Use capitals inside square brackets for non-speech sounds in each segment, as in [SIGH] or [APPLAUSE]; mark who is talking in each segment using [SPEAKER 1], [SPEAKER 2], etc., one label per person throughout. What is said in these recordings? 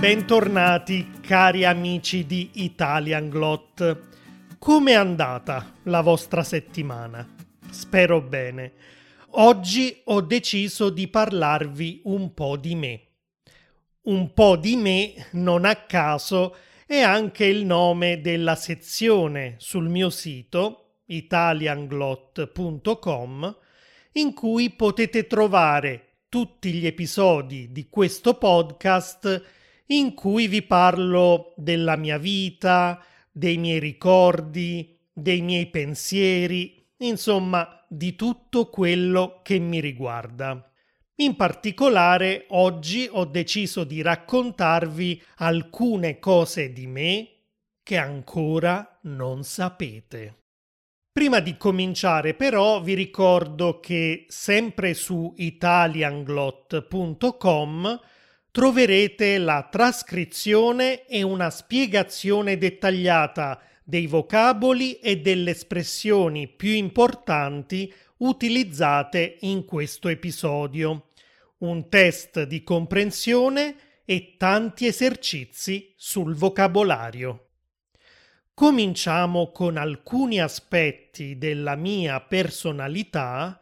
[SPEAKER 1] Bentornati cari amici di Italian Glot. Come è andata la vostra settimana? Spero bene. Oggi ho deciso di parlarvi un po' di me. Un po' di me, non a caso, è anche il nome della sezione sul mio sito italianglot.com in cui potete trovare tutti gli episodi di questo podcast in cui vi parlo della mia vita, dei miei ricordi, dei miei pensieri, insomma di tutto quello che mi riguarda. In particolare oggi ho deciso di raccontarvi alcune cose di me che ancora non sapete. Prima di cominciare però vi ricordo che sempre su italianglot.com troverete la trascrizione e una spiegazione dettagliata dei vocaboli e delle espressioni più importanti utilizzate in questo episodio, un test di comprensione e tanti esercizi sul vocabolario. Cominciamo con alcuni aspetti della mia personalità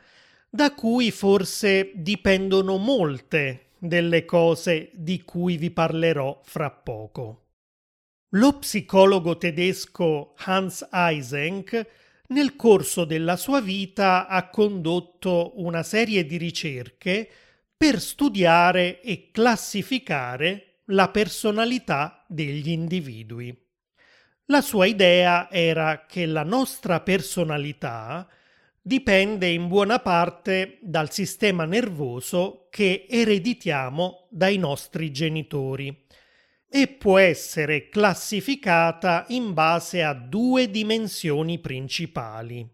[SPEAKER 1] da cui forse dipendono molte delle cose di cui vi parlerò fra poco. Lo psicologo tedesco Hans Eysenck nel corso della sua vita ha condotto una serie di ricerche per studiare e classificare la personalità degli individui. La sua idea era che la nostra personalità dipende in buona parte dal sistema nervoso che ereditiamo dai nostri genitori e può essere classificata in base a due dimensioni principali.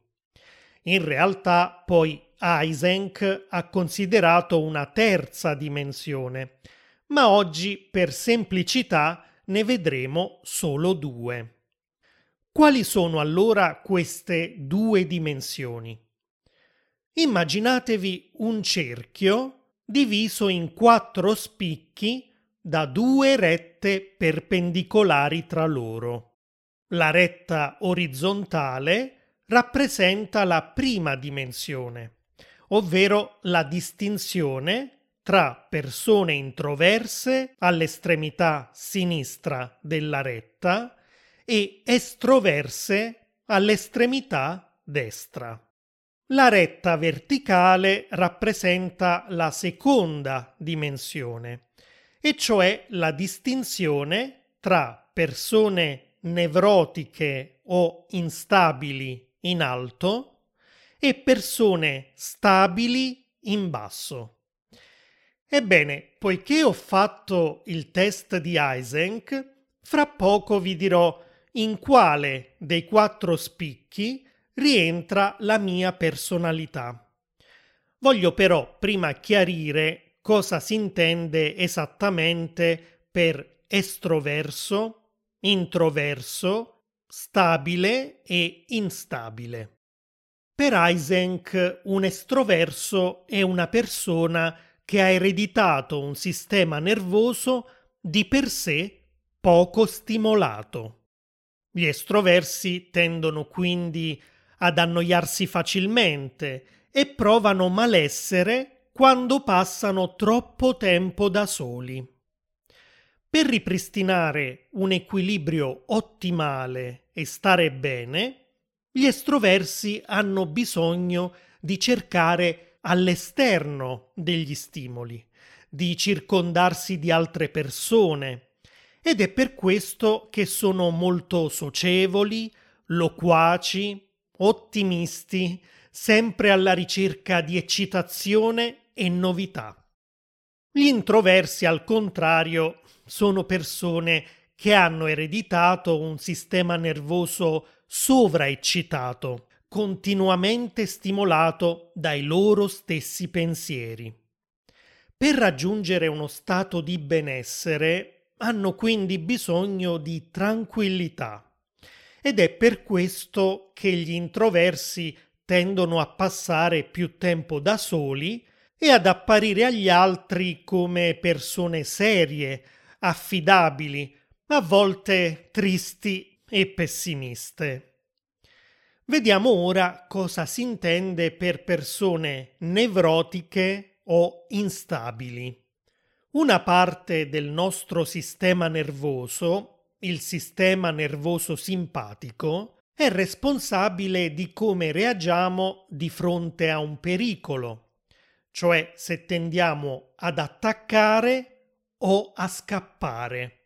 [SPEAKER 1] In realtà poi Eysenck ha considerato una terza dimensione, ma oggi per semplicità ne vedremo solo due. Quali sono allora queste due dimensioni? Immaginatevi un cerchio diviso in quattro spicchi da due rette perpendicolari tra loro. La retta orizzontale rappresenta la prima dimensione, ovvero la distinzione tra persone introverse all'estremità sinistra della retta e estroverse all'estremità destra. La retta verticale rappresenta la seconda dimensione, e cioè la distinzione tra persone nevrotiche o instabili in alto e persone stabili in basso. Ebbene, poiché ho fatto il test di Eysenck, fra poco vi dirò in quale dei quattro spicchi rientra la mia personalità. Voglio però prima chiarire cosa si intende esattamente per estroverso, introverso, stabile e instabile. Per Eysenck un estroverso è una persona che ha ereditato un sistema nervoso di per sé poco stimolato. Gli estroversi tendono quindi ad annoiarsi facilmente e provano malessere quando passano troppo tempo da soli. Per ripristinare un equilibrio ottimale e stare bene, gli estroversi hanno bisogno di cercare all'esterno degli stimoli, di circondarsi di altre persone, ed è per questo che sono molto socievoli, loquaci, ottimisti, sempre alla ricerca di eccitazione e novità. Gli introversi, al contrario, sono persone che hanno ereditato un sistema nervoso sovraeccitato, continuamente stimolato dai loro stessi pensieri. Per raggiungere uno stato di benessere hanno quindi bisogno di tranquillità ed è per questo che gli introversi tendono a passare più tempo da soli e ad apparire agli altri come persone serie, affidabili, a volte tristi e pessimiste. Vediamo ora cosa si intende per persone nevrotiche o instabili. Una parte del nostro sistema nervoso, il sistema nervoso simpatico, è responsabile di come reagiamo di fronte a un pericolo, cioè se tendiamo ad attaccare o a scappare.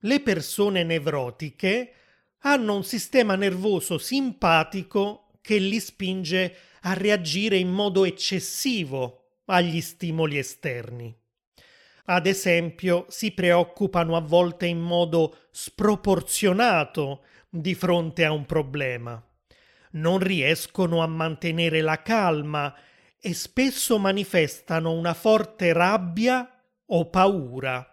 [SPEAKER 1] Le persone nevrotiche hanno un sistema nervoso simpatico che li spinge a reagire in modo eccessivo agli stimoli esterni. Ad esempio, si preoccupano a volte in modo sproporzionato di fronte a un problema. Non riescono a mantenere la calma e spesso manifestano una forte rabbia o paura.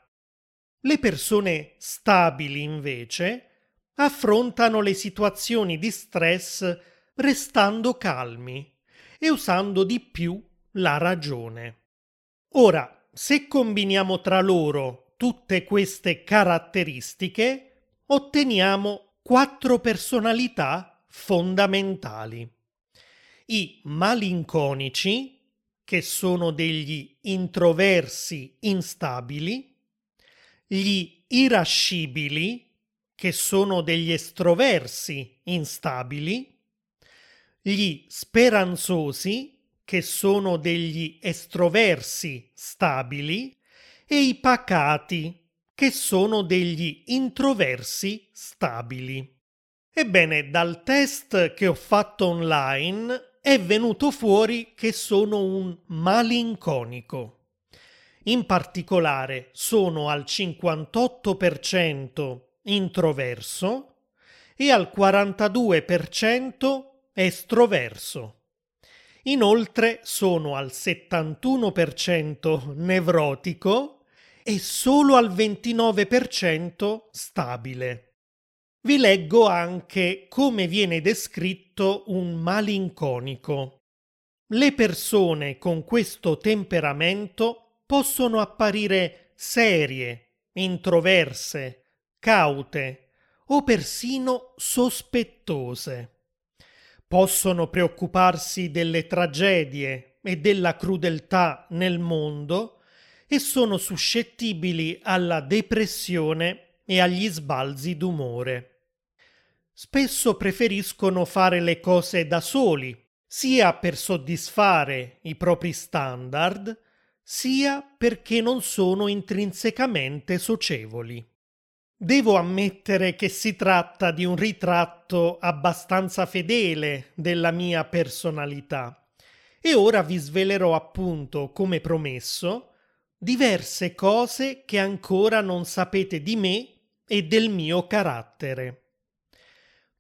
[SPEAKER 1] Le persone stabili, invece, affrontano le situazioni di stress restando calmi e usando di più la ragione. Ora, se combiniamo tra loro tutte queste caratteristiche, otteniamo quattro personalità fondamentali. I malinconici, che sono degli introversi instabili, gli irascibili, che sono degli estroversi instabili, gli speranzosi, che sono degli estroversi stabili, e i pacati, che sono degli introversi stabili. Ebbene, dal test che ho fatto online è venuto fuori che sono un malinconico. In particolare sono al 58% introverso e al 42% estroverso. Inoltre sono al 71% nevrotico e solo al 29% stabile. Vi leggo anche come viene descritto un malinconico. Le persone con questo temperamento possono apparire serie, introverse, caute o persino sospettose. Possono preoccuparsi delle tragedie e della crudeltà nel mondo e sono suscettibili alla depressione e agli sbalzi d'umore. Spesso preferiscono fare le cose da soli, sia per soddisfare i propri standard, sia perché non sono intrinsecamente socievoli. Devo ammettere che si tratta di un ritratto abbastanza fedele della mia personalità e ora vi svelerò appunto, come promesso, diverse cose che ancora non sapete di me e del mio carattere.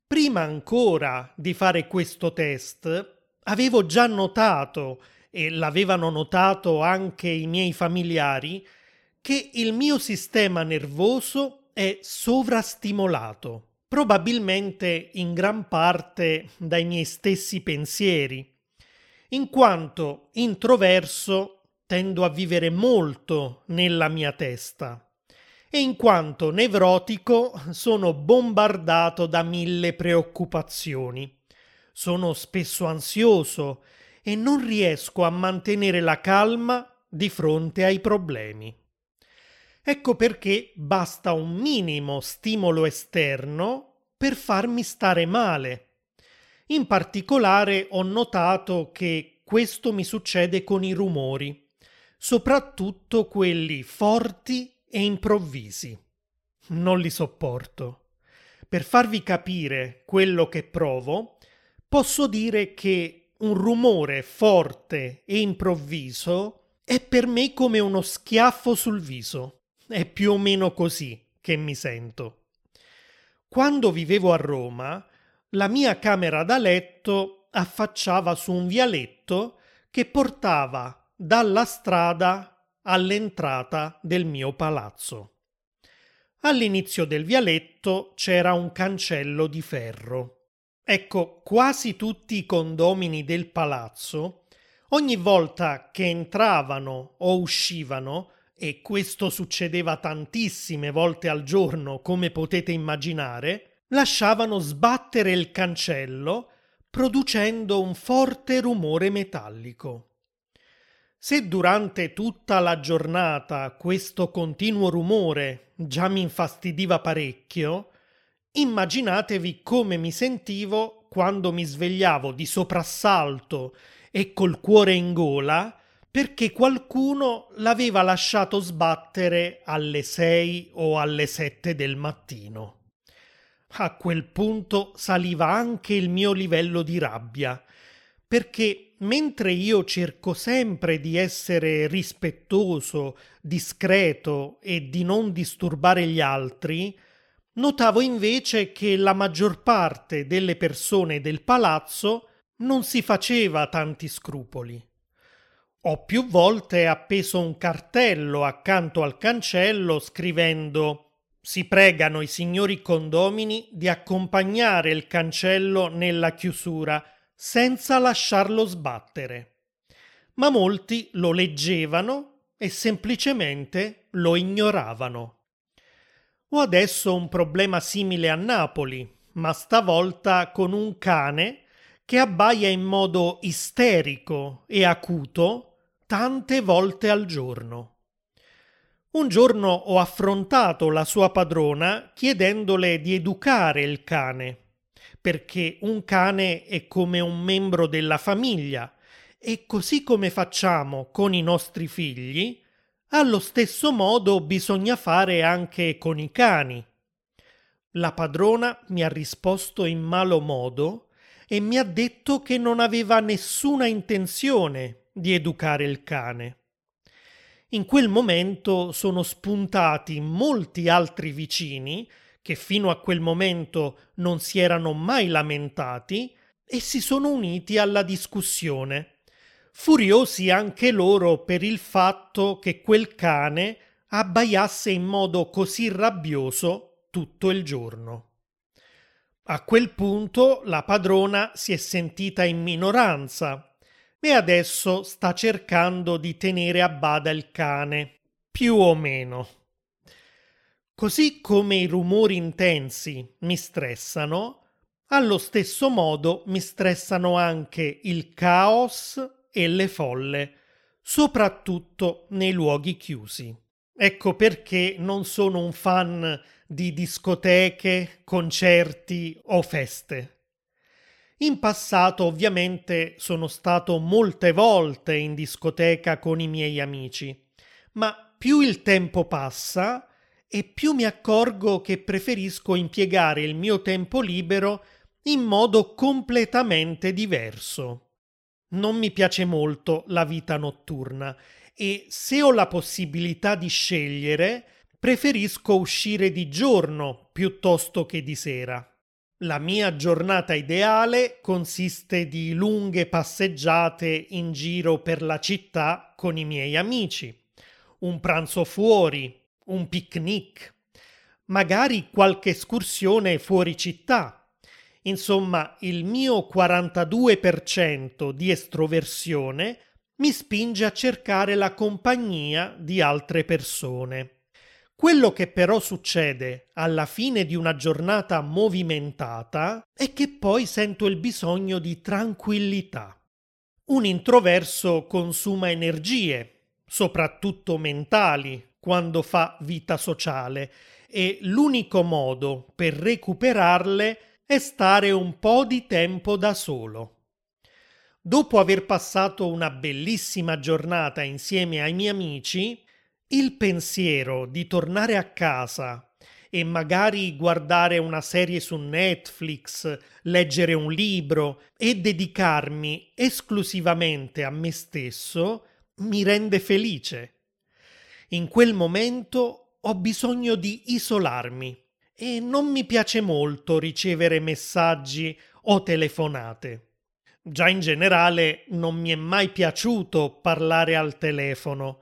[SPEAKER 1] Prima ancora di fare questo test, avevo già notato, e l'avevano notato anche i miei familiari, che il mio sistema nervoso è sovrastimolato, probabilmente in gran parte dai miei stessi pensieri. In quanto introverso tendo a vivere molto nella mia testa e in quanto nevrotico sono bombardato da mille preoccupazioni. Sono spesso ansioso e non riesco a mantenere la calma di fronte ai problemi. Ecco perché basta un minimo stimolo esterno per farmi stare male. In particolare ho notato che questo mi succede con i rumori, soprattutto quelli forti e improvvisi. Non li sopporto. Per farvi capire quello che provo, posso dire che un rumore forte e improvviso è per me come uno schiaffo sul viso. È più o meno così che mi sento. Quando vivevo a Roma, la mia camera da letto affacciava su un vialetto che portava dalla strada all'entrata del mio palazzo. All'inizio del vialetto c'era un cancello di ferro. Ecco, quasi tutti i condomini del palazzo, ogni volta che entravano o uscivano, e questo succedeva tantissime volte al giorno, come potete immaginare, lasciavano sbattere il cancello producendo un forte rumore metallico. Se durante tutta la giornata questo continuo rumore già mi infastidiva parecchio, immaginatevi come mi sentivo quando mi svegliavo di soprassalto e col cuore in gola perché qualcuno l'aveva lasciato sbattere alle sei o alle sette del mattino. A quel punto saliva anche il mio livello di rabbia, perché mentre io cerco sempre di essere rispettoso, discreto e di non disturbare gli altri, notavo invece che la maggior parte delle persone del palazzo non si faceva tanti scrupoli. Ho più volte appeso un cartello accanto al cancello scrivendo si pregano i signori condomini di accompagnare il cancello nella chiusura senza lasciarlo sbattere. Ma molti lo leggevano e semplicemente lo ignoravano. Ho adesso un problema simile a Napoli, ma stavolta con un cane che abbaia in modo isterico e acuto tante volte al giorno. Un giorno ho affrontato la sua padrona chiedendole di educare il cane, perché un cane è come un membro della famiglia e così come facciamo con i nostri figli, allo stesso modo bisogna fare anche con i cani. La padrona mi ha risposto in malo modo e mi ha detto che non aveva nessuna intenzione di educare il cane. In quel momento sono spuntati molti altri vicini che fino a quel momento non si erano mai lamentati e si sono uniti alla discussione, furiosi anche loro per il fatto che quel cane abbaiasse in modo così rabbioso tutto il giorno. A quel punto la padrona si è sentita in minoranza e adesso sta cercando di tenere a bada il cane, più o meno. Così come i rumori intensi mi stressano, allo stesso modo mi stressano anche il caos e le folle, soprattutto nei luoghi chiusi. Ecco perché non sono un fan di discoteche, concerti o feste. In passato ovviamente sono stato molte volte in discoteca con i miei amici, ma più il tempo passa e più mi accorgo che preferisco impiegare il mio tempo libero in modo completamente diverso. Non mi piace molto la vita notturna e se ho la possibilità di scegliere, preferisco uscire di giorno piuttosto che di sera. La mia giornata ideale consiste di lunghe passeggiate in giro per la città con i miei amici, un pranzo fuori, un picnic, magari qualche escursione fuori città. Insomma, il mio 42% di estroversione mi spinge a cercare la compagnia di altre persone. Quello che però succede alla fine di una giornata movimentata è che poi sento il bisogno di tranquillità. Un introverso consuma energie, soprattutto mentali, quando fa vita sociale e l'unico modo per recuperarle è stare un po' di tempo da solo. Dopo aver passato una bellissima giornata insieme ai miei amici, il pensiero di tornare a casa e magari guardare una serie su Netflix, leggere un libro e dedicarmi esclusivamente a me stesso mi rende felice. In quel momento ho bisogno di isolarmi e non mi piace molto ricevere messaggi o telefonate. Già in generale non mi è mai piaciuto parlare al telefono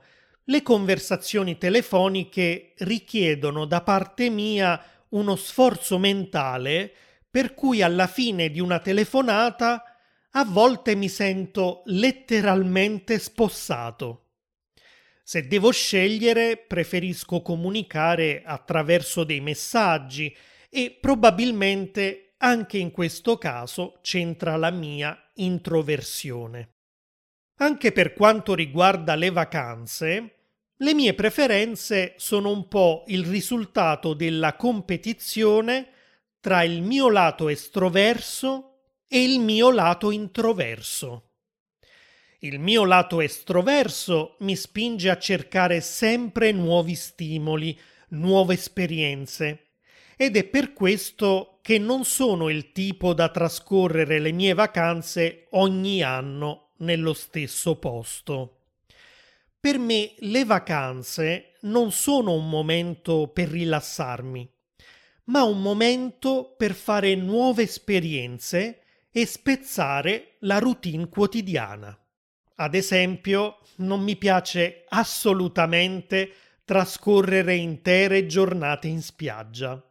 [SPEAKER 1] le conversazioni telefoniche richiedono da parte mia uno sforzo mentale per cui alla fine di una telefonata a volte mi sento letteralmente spossato. Se devo scegliere, preferisco comunicare attraverso dei messaggi e probabilmente anche in questo caso c'entra la mia introversione. Anche per quanto riguarda le vacanze, le mie preferenze sono un po' il risultato della competizione tra il mio lato estroverso e il mio lato introverso. Il mio lato estroverso mi spinge a cercare sempre nuovi stimoli, nuove esperienze. Ed è per questo che non sono il tipo da trascorrere le mie vacanze ogni anno nello stesso posto. Per me le vacanze non sono un momento per rilassarmi, ma un momento per fare nuove esperienze e spezzare la routine quotidiana. Ad esempio, non mi piace assolutamente trascorrere intere giornate in spiaggia.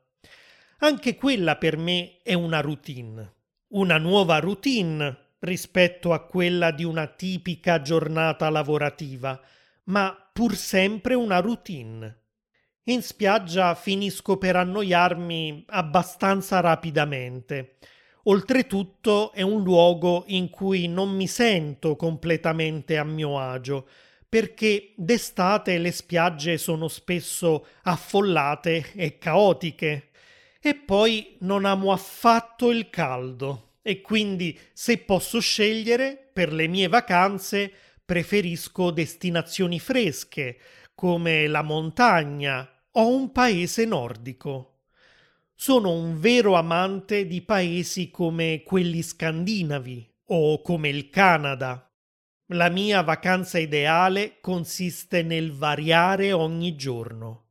[SPEAKER 1] Anche quella per me è una routine, una nuova routine rispetto a quella di una tipica giornata lavorativa, ma pur sempre una routine. In spiaggia finisco per annoiarmi abbastanza rapidamente Oltretutto è un luogo in cui non mi sento completamente a mio agio, perché d'estate le spiagge sono spesso affollate e caotiche. E poi non amo affatto il caldo e quindi se posso scegliere per le mie vacanze preferisco destinazioni fresche come la montagna o un paese nordico. Sono un vero amante di paesi come quelli scandinavi o come il Canada. La mia vacanza ideale consiste nel variare ogni giorno,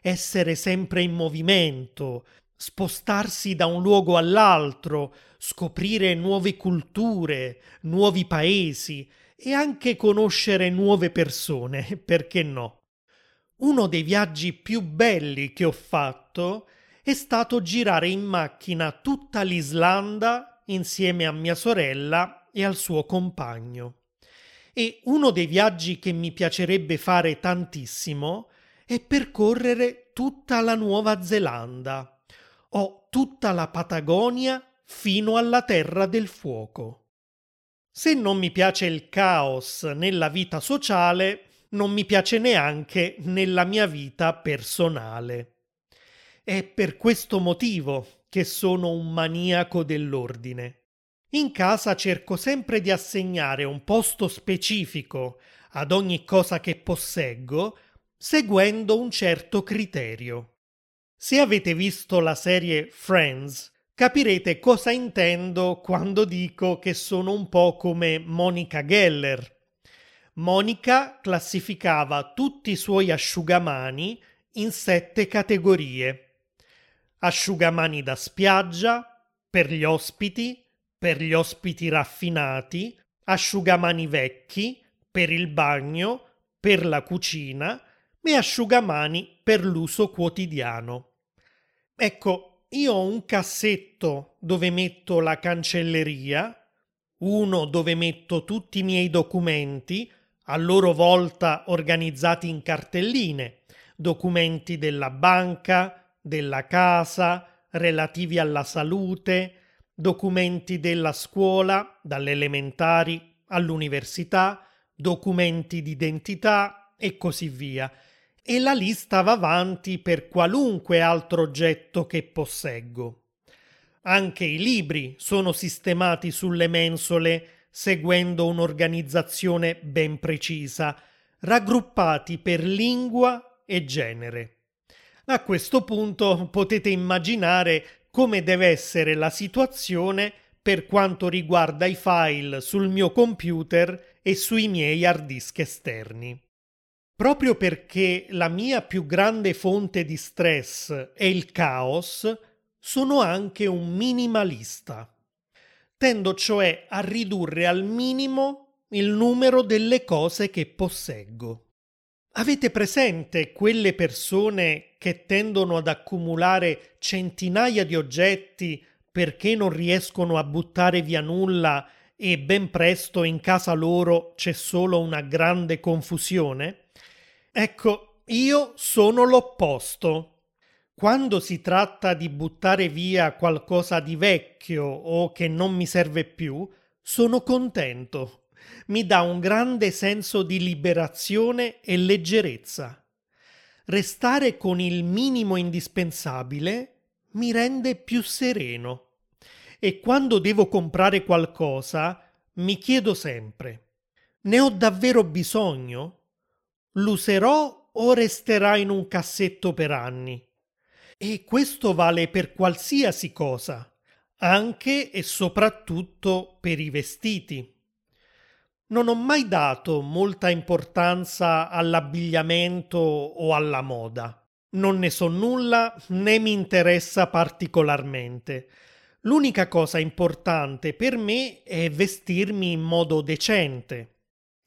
[SPEAKER 1] essere sempre in movimento, spostarsi da un luogo all'altro, scoprire nuove culture, nuovi paesi e anche conoscere nuove persone, [LAUGHS] perché no? Uno dei viaggi più belli che ho fatto è stato girare in macchina tutta l'Islanda insieme a mia sorella e al suo compagno. E uno dei viaggi che mi piacerebbe fare tantissimo è percorrere tutta la Nuova Zelanda o tutta la Patagonia fino alla Terra del Fuoco. Se non mi piace il caos nella vita sociale, non mi piace neanche nella mia vita personale. È per questo motivo che sono un maniaco dell'ordine. In casa cerco sempre di assegnare un posto specifico ad ogni cosa che posseggo, seguendo un certo criterio. Se avete visto la serie Friends, capirete cosa intendo quando dico che sono un po' come Monica Geller. Monica classificava tutti i suoi asciugamani in sette categorie asciugamani da spiaggia, per gli ospiti, per gli ospiti raffinati, asciugamani vecchi, per il bagno, per la cucina e asciugamani per l'uso quotidiano. Ecco, io ho un cassetto dove metto la cancelleria, uno dove metto tutti i miei documenti, a loro volta organizzati in cartelline, documenti della banca, della casa, relativi alla salute, documenti della scuola, dalle elementari all'università, documenti d'identità e così via. E la lista va avanti per qualunque altro oggetto che posseggo. Anche i libri sono sistemati sulle mensole seguendo un'organizzazione ben precisa, raggruppati per lingua e genere. A questo punto potete immaginare come deve essere la situazione per quanto riguarda i file sul mio computer e sui miei hard disk esterni. Proprio perché la mia più grande fonte di stress è il caos, sono anche un minimalista. Tendo cioè a ridurre al minimo il numero delle cose che posseggo. Avete presente quelle persone che tendono ad accumulare centinaia di oggetti perché non riescono a buttare via nulla e ben presto in casa loro c'è solo una grande confusione? Ecco, io sono l'opposto. Quando si tratta di buttare via qualcosa di vecchio o che non mi serve più, sono contento. Mi dà un grande senso di liberazione e leggerezza. Restare con il minimo indispensabile mi rende più sereno. E quando devo comprare qualcosa, mi chiedo sempre, ne ho davvero bisogno? L'userò o resterà in un cassetto per anni? E questo vale per qualsiasi cosa, anche e soprattutto per i vestiti. Non ho mai dato molta importanza all'abbigliamento o alla moda. Non ne so nulla né mi interessa particolarmente. L'unica cosa importante per me è vestirmi in modo decente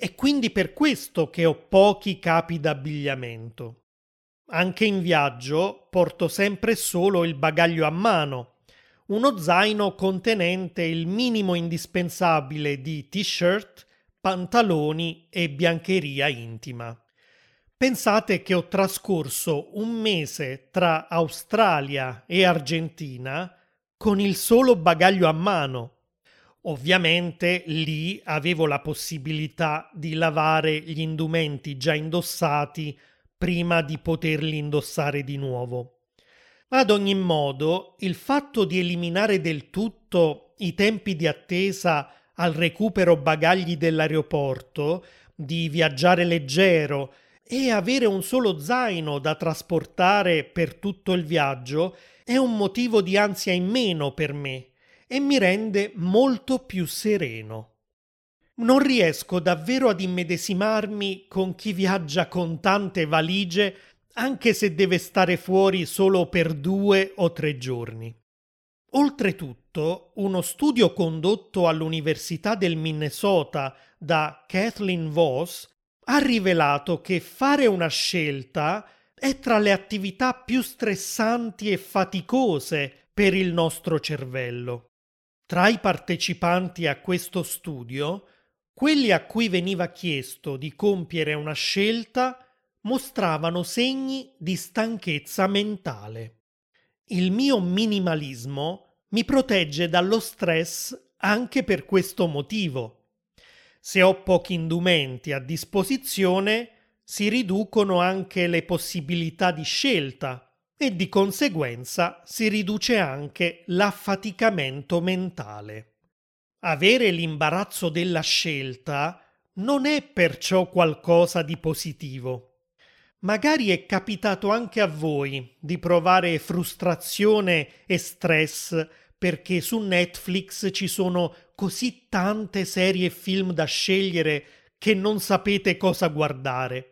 [SPEAKER 1] è quindi per questo che ho pochi capi d'abbigliamento. Anche in viaggio porto sempre solo il bagaglio a mano, uno zaino contenente il minimo indispensabile di t-shirt, pantaloni e biancheria intima. Pensate che ho trascorso un mese tra Australia e Argentina con il solo bagaglio a mano Ovviamente lì avevo la possibilità di lavare gli indumenti già indossati prima di poterli indossare di nuovo. Ad ogni modo, il fatto di eliminare del tutto i tempi di attesa al recupero bagagli dell'aeroporto, di viaggiare leggero e avere un solo zaino da trasportare per tutto il viaggio è un motivo di ansia in meno per me e mi rende molto più sereno. Non riesco davvero ad immedesimarmi con chi viaggia con tante valigie anche se deve stare fuori solo per due o tre giorni. Oltretutto, uno studio condotto all'Università del Minnesota da Kathleen Voss ha rivelato che fare una scelta è tra le attività più stressanti e faticose per il nostro cervello. Tra i partecipanti a questo studio, quelli a cui veniva chiesto di compiere una scelta mostravano segni di stanchezza mentale. Il mio minimalismo mi protegge dallo stress anche per questo motivo. Se ho pochi indumenti a disposizione, si riducono anche le possibilità di scelta e di conseguenza si riduce anche l'affaticamento mentale. Avere l'imbarazzo della scelta non è perciò qualcosa di positivo. Magari è capitato anche a voi di provare frustrazione e stress perché su Netflix ci sono così tante serie e film da scegliere che non sapete cosa guardare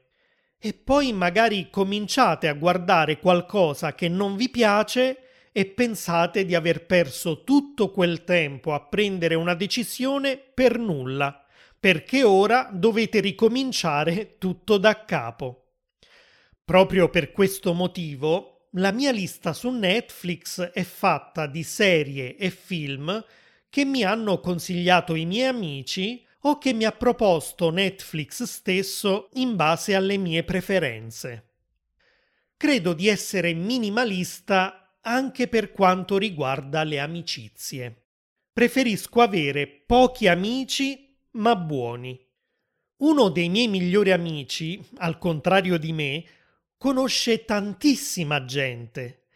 [SPEAKER 1] e poi magari cominciate a guardare qualcosa che non vi piace e pensate di aver perso tutto quel tempo a prendere una decisione per nulla, perché ora dovete ricominciare tutto da capo. Proprio per questo motivo, la mia lista su Netflix è fatta di serie e film che mi hanno consigliato i miei amici o che mi ha proposto Netflix stesso in base alle mie preferenze. Credo di essere minimalista anche per quanto riguarda le amicizie. Preferisco avere pochi amici ma buoni. Uno dei miei migliori amici, al contrario di me, conosce tantissima gente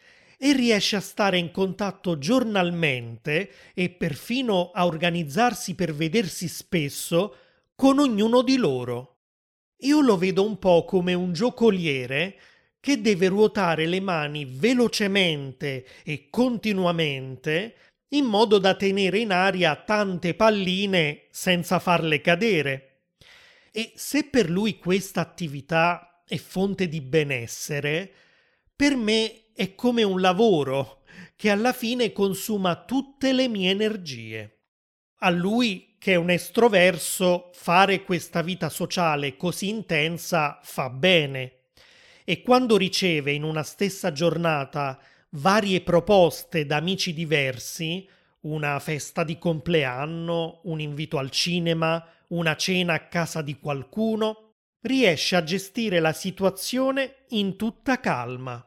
[SPEAKER 1] e riesce a stare in contatto giornalmente e perfino a organizzarsi per vedersi spesso con ognuno di loro. Io lo vedo un po' come un giocoliere che deve ruotare le mani velocemente e continuamente in modo da tenere in aria tante palline senza farle cadere. E se per lui questa attività è fonte di benessere, per me è come un lavoro che alla fine consuma tutte le mie energie. A lui, che è un estroverso, fare questa vita sociale così intensa fa bene. E quando riceve in una stessa giornata varie proposte da amici diversi, una festa di compleanno, un invito al cinema, una cena a casa di qualcuno, riesce a gestire la situazione in tutta calma.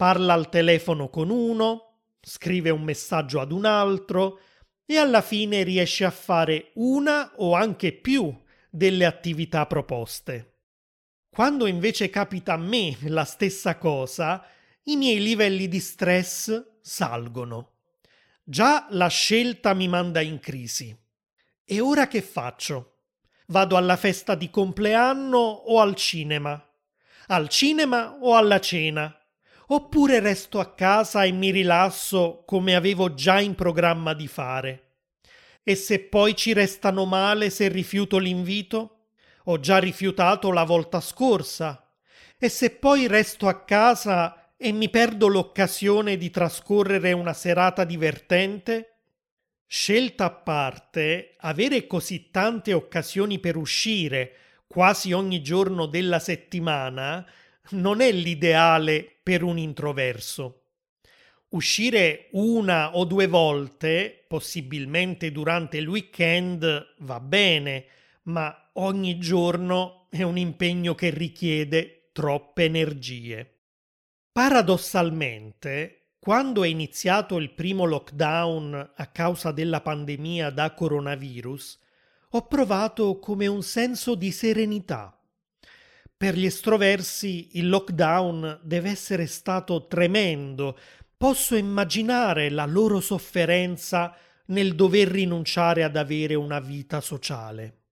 [SPEAKER 1] Parla al telefono con uno, scrive un messaggio ad un altro e alla fine riesce a fare una o anche più delle attività proposte. Quando invece capita a me la stessa cosa, i miei livelli di stress salgono. Già la scelta mi manda in crisi. E ora che faccio? Vado alla festa di compleanno o al cinema? Al cinema o alla cena? Oppure resto a casa e mi rilasso come avevo già in programma di fare? E se poi ci restano male se rifiuto l'invito? Ho già rifiutato la volta scorsa. E se poi resto a casa e mi perdo l'occasione di trascorrere una serata divertente? Scelta a parte, avere così tante occasioni per uscire quasi ogni giorno della settimana non è l'ideale per un introverso. Uscire una o due volte, possibilmente durante il weekend, va bene, ma ogni giorno è un impegno che richiede troppe energie. Paradossalmente, quando è iniziato il primo lockdown a causa della pandemia da coronavirus, ho provato come un senso di serenità. Per gli estroversi il lockdown deve essere stato tremendo. Posso immaginare la loro sofferenza nel dover rinunciare ad avere una vita sociale.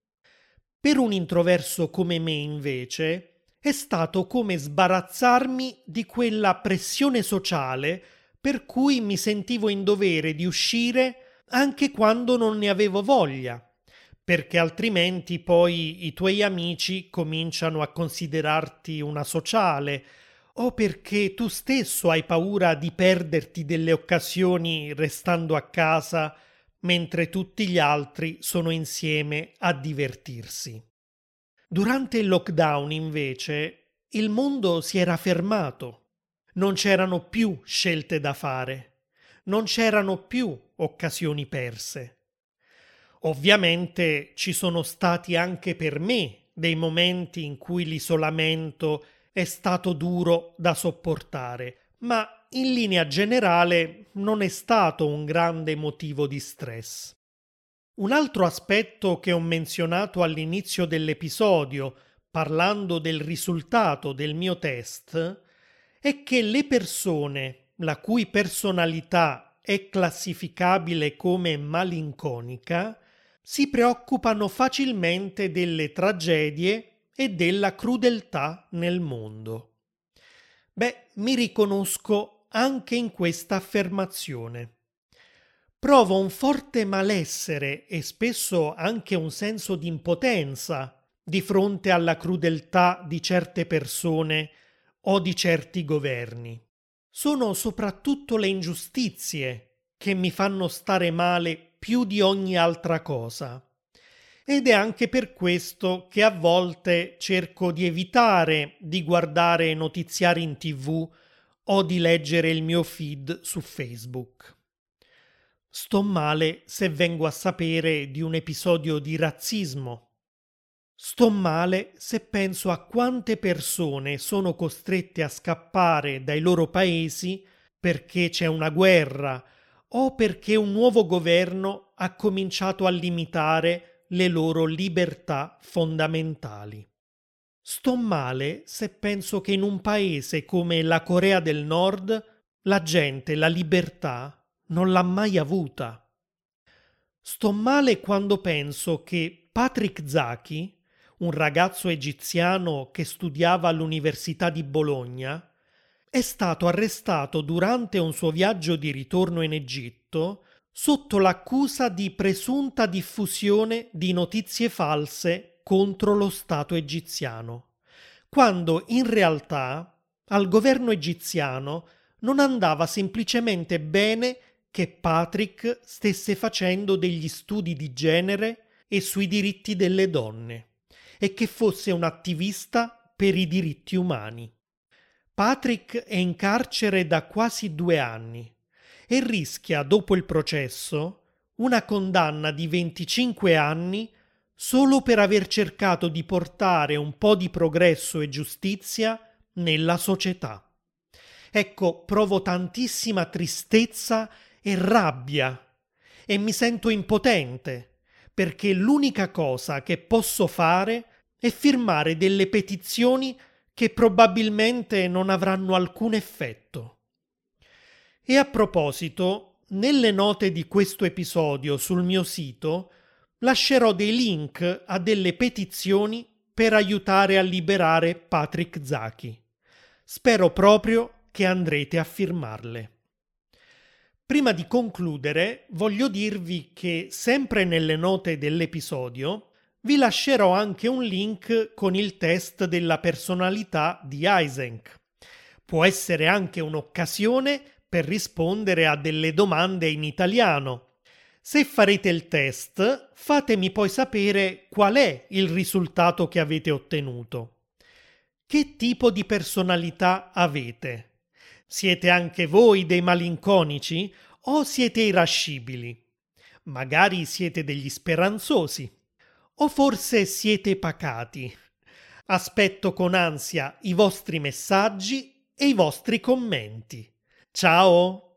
[SPEAKER 1] Per un introverso come me, invece, è stato come sbarazzarmi di quella pressione sociale per cui mi sentivo in dovere di uscire anche quando non ne avevo voglia, perché altrimenti poi i tuoi amici cominciano a considerarti una sociale, o perché tu stesso hai paura di perderti delle occasioni restando a casa mentre tutti gli altri sono insieme a divertirsi. Durante il lockdown, invece, il mondo si era fermato non c'erano più scelte da fare, non c'erano più occasioni perse. Ovviamente ci sono stati anche per me dei momenti in cui l'isolamento è stato duro da sopportare, ma in linea generale non è stato un grande motivo di stress. Un altro aspetto che ho menzionato all'inizio dell'episodio, parlando del risultato del mio test, è che le persone la cui personalità è classificabile come malinconica si preoccupano facilmente delle tragedie e della crudeltà nel mondo. Beh, mi riconosco anche in questa affermazione. Provo un forte malessere e spesso anche un senso di impotenza di fronte alla crudeltà di certe persone o di certi governi. Sono soprattutto le ingiustizie che mi fanno stare male più di ogni altra cosa. Ed è anche per questo che a volte cerco di evitare di guardare notiziari in tv o di leggere il mio feed su Facebook. Sto male se vengo a sapere di un episodio di razzismo Sto male se penso a quante persone sono costrette a scappare dai loro paesi perché c'è una guerra o perché un nuovo governo ha cominciato a limitare le loro libertà fondamentali. Sto male se penso che in un paese come la Corea del Nord la gente la libertà non l'ha mai avuta. Sto male quando penso che Patrick Zaki, un ragazzo egiziano che studiava all'Università di Bologna, è stato arrestato durante un suo viaggio di ritorno in Egitto sotto l'accusa di presunta diffusione di notizie false contro lo Stato egiziano, quando in realtà al governo egiziano non andava semplicemente bene che Patrick stesse facendo degli studi di genere e sui diritti delle donne e che fosse un attivista per i diritti umani. Patrick è in carcere da quasi due anni e rischia, dopo il processo, una condanna di 25 anni solo per aver cercato di portare un po' di progresso e giustizia nella società. Ecco, provo tantissima tristezza e rabbia e mi sento impotente perché l'unica cosa che posso fare è firmare delle petizioni che probabilmente non avranno alcun effetto. E a proposito, nelle note di questo episodio sul mio sito lascerò dei link a delle petizioni per aiutare a liberare Patrick Zaki. Spero proprio che andrete a firmarle. Prima di concludere, voglio dirvi che sempre nelle note dell'episodio vi lascerò anche un link con il test della personalità di Eysenck. Può essere anche un'occasione per rispondere a delle domande in italiano. Se farete il test, fatemi poi sapere qual è il risultato che avete ottenuto. Che tipo di personalità avete? Siete anche voi dei malinconici o siete irascibili? Magari siete degli speranzosi. O forse siete pacati? Aspetto con ansia i vostri messaggi e i vostri commenti. Ciao!